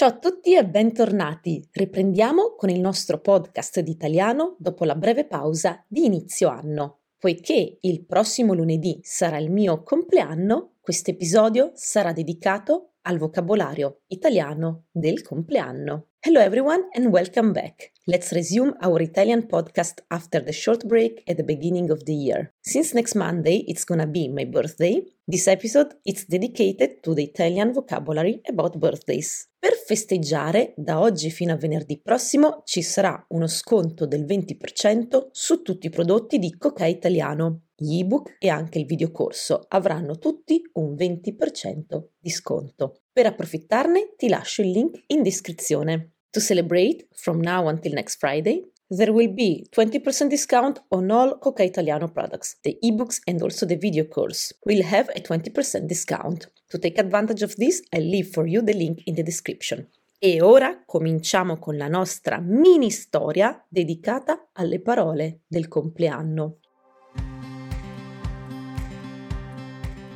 Ciao a tutti e bentornati. Riprendiamo con il nostro podcast di italiano dopo la breve pausa di inizio anno. Poiché il prossimo lunedì sarà il mio compleanno, questo episodio sarà dedicato al vocabolario italiano del compleanno. Hello everyone and welcome back. Let's resume our Italian podcast after the short break at the beginning of the year. Since next Monday it's gonna be my birthday, this episode is dedicated to the Italian vocabulary about birthdays. Per festeggiare, da oggi fino a venerdì prossimo ci sarà uno sconto del 20% su tutti i prodotti di Coca Italiano. Gli ebook e anche il videocorso avranno tutti un 20% di sconto. Per approfittarne ti lascio il link in descrizione. To celebrate, from now until next Friday, there will be 20% discount on all Coca Italiano products. The ebooks and also the video course will have a 20% discount. To take advantage of this, I leave for you the link in the description. E ora cominciamo con la nostra mini storia dedicata alle parole del compleanno.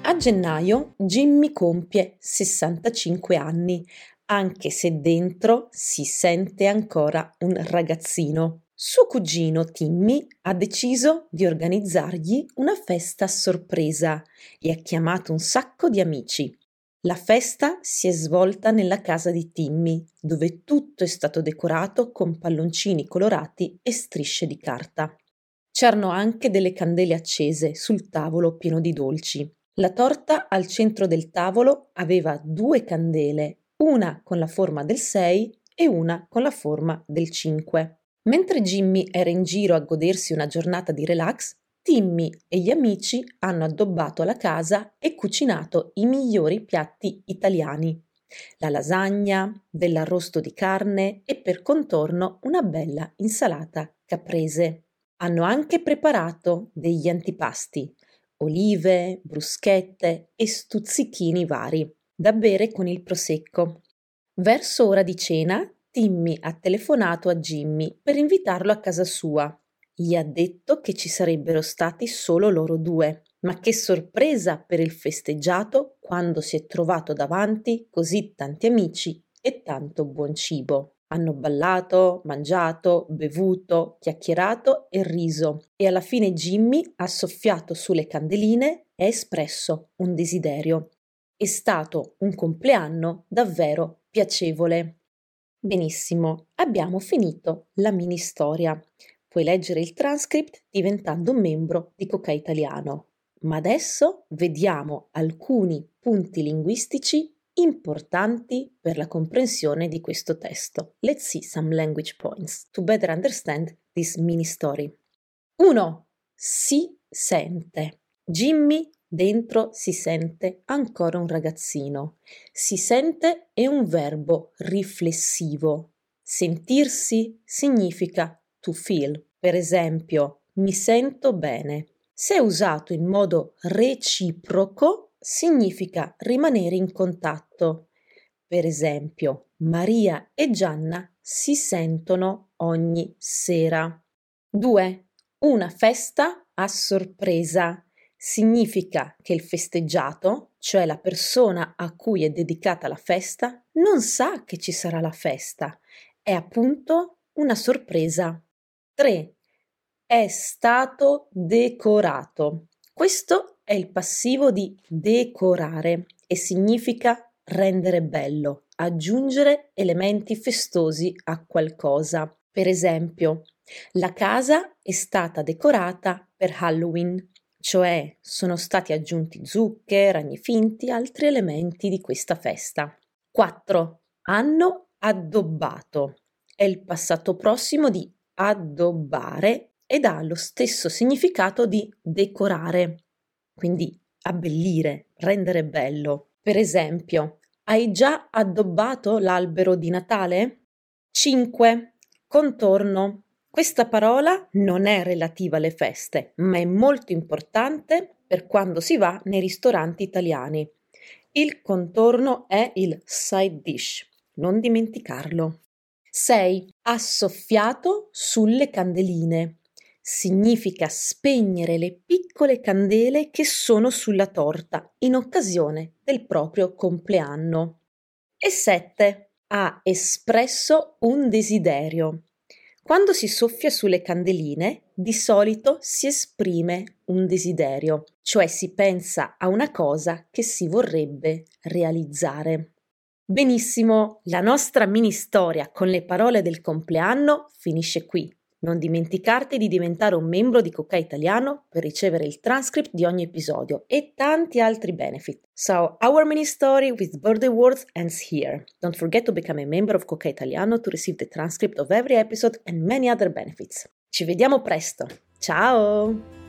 A gennaio Jimmy compie 65 anni, anche se dentro si sente ancora un ragazzino. Suo cugino Timmy ha deciso di organizzargli una festa a sorpresa e ha chiamato un sacco di amici. La festa si è svolta nella casa di Timmy, dove tutto è stato decorato con palloncini colorati e strisce di carta. C'erano anche delle candele accese sul tavolo pieno di dolci. La torta al centro del tavolo aveva due candele, una con la forma del 6 e una con la forma del 5. Mentre Jimmy era in giro a godersi una giornata di relax, Timmy e gli amici hanno addobbato la casa e cucinato i migliori piatti italiani. La lasagna, dell'arrosto di carne e per contorno una bella insalata caprese. Hanno anche preparato degli antipasti, olive, bruschette e stuzzichini vari, da bere con il prosecco. Verso ora di cena, Timmy ha telefonato a Jimmy per invitarlo a casa sua. Gli ha detto che ci sarebbero stati solo loro due, ma che sorpresa per il festeggiato quando si è trovato davanti così tanti amici e tanto buon cibo. Hanno ballato, mangiato, bevuto, chiacchierato e riso e alla fine Jimmy ha soffiato sulle candeline e ha espresso un desiderio. È stato un compleanno davvero piacevole. Benissimo, abbiamo finito la mini storia. Puoi leggere il transcript diventando un membro di Coca Italiano. Ma adesso vediamo alcuni punti linguistici importanti per la comprensione di questo testo. Let's see some language points to better understand this mini story. 1. Si sente. Jimmy dentro si sente ancora un ragazzino. Si sente è un verbo riflessivo. Sentirsi significa to feel. Per esempio, mi sento bene. Se usato in modo reciproco, significa rimanere in contatto. Per esempio, Maria e Gianna si sentono ogni sera. 2. Una festa a sorpresa. Significa che il festeggiato, cioè la persona a cui è dedicata la festa, non sa che ci sarà la festa. È appunto una sorpresa. 3. È stato decorato. Questo è il passivo di decorare e significa rendere bello, aggiungere elementi festosi a qualcosa. Per esempio, la casa è stata decorata per Halloween, cioè sono stati aggiunti zucche, ragni finti, altri elementi di questa festa. 4. Hanno addobbato. È il passato prossimo di addobbare ed ha lo stesso significato di decorare quindi abbellire, rendere bello. Per esempio, hai già addobbato l'albero di Natale? 5. Contorno. Questa parola non è relativa alle feste, ma è molto importante per quando si va nei ristoranti italiani. Il contorno è il side dish, non dimenticarlo. 6. Ha soffiato sulle candeline significa spegnere le piccole candele che sono sulla torta in occasione del proprio compleanno. E 7. ha espresso un desiderio. Quando si soffia sulle candeline, di solito si esprime un desiderio, cioè si pensa a una cosa che si vorrebbe realizzare. Benissimo, la nostra mini storia con le parole del compleanno finisce qui. Non dimenticarti di diventare un membro di Coca Italiano per ricevere il transcript di ogni episodio e tanti altri benefit. So, our mini story with birthday words ends here. Don't forget to become a member of Coca Italiano to receive the transcript of every episode and many other benefits. Ci vediamo presto. Ciao!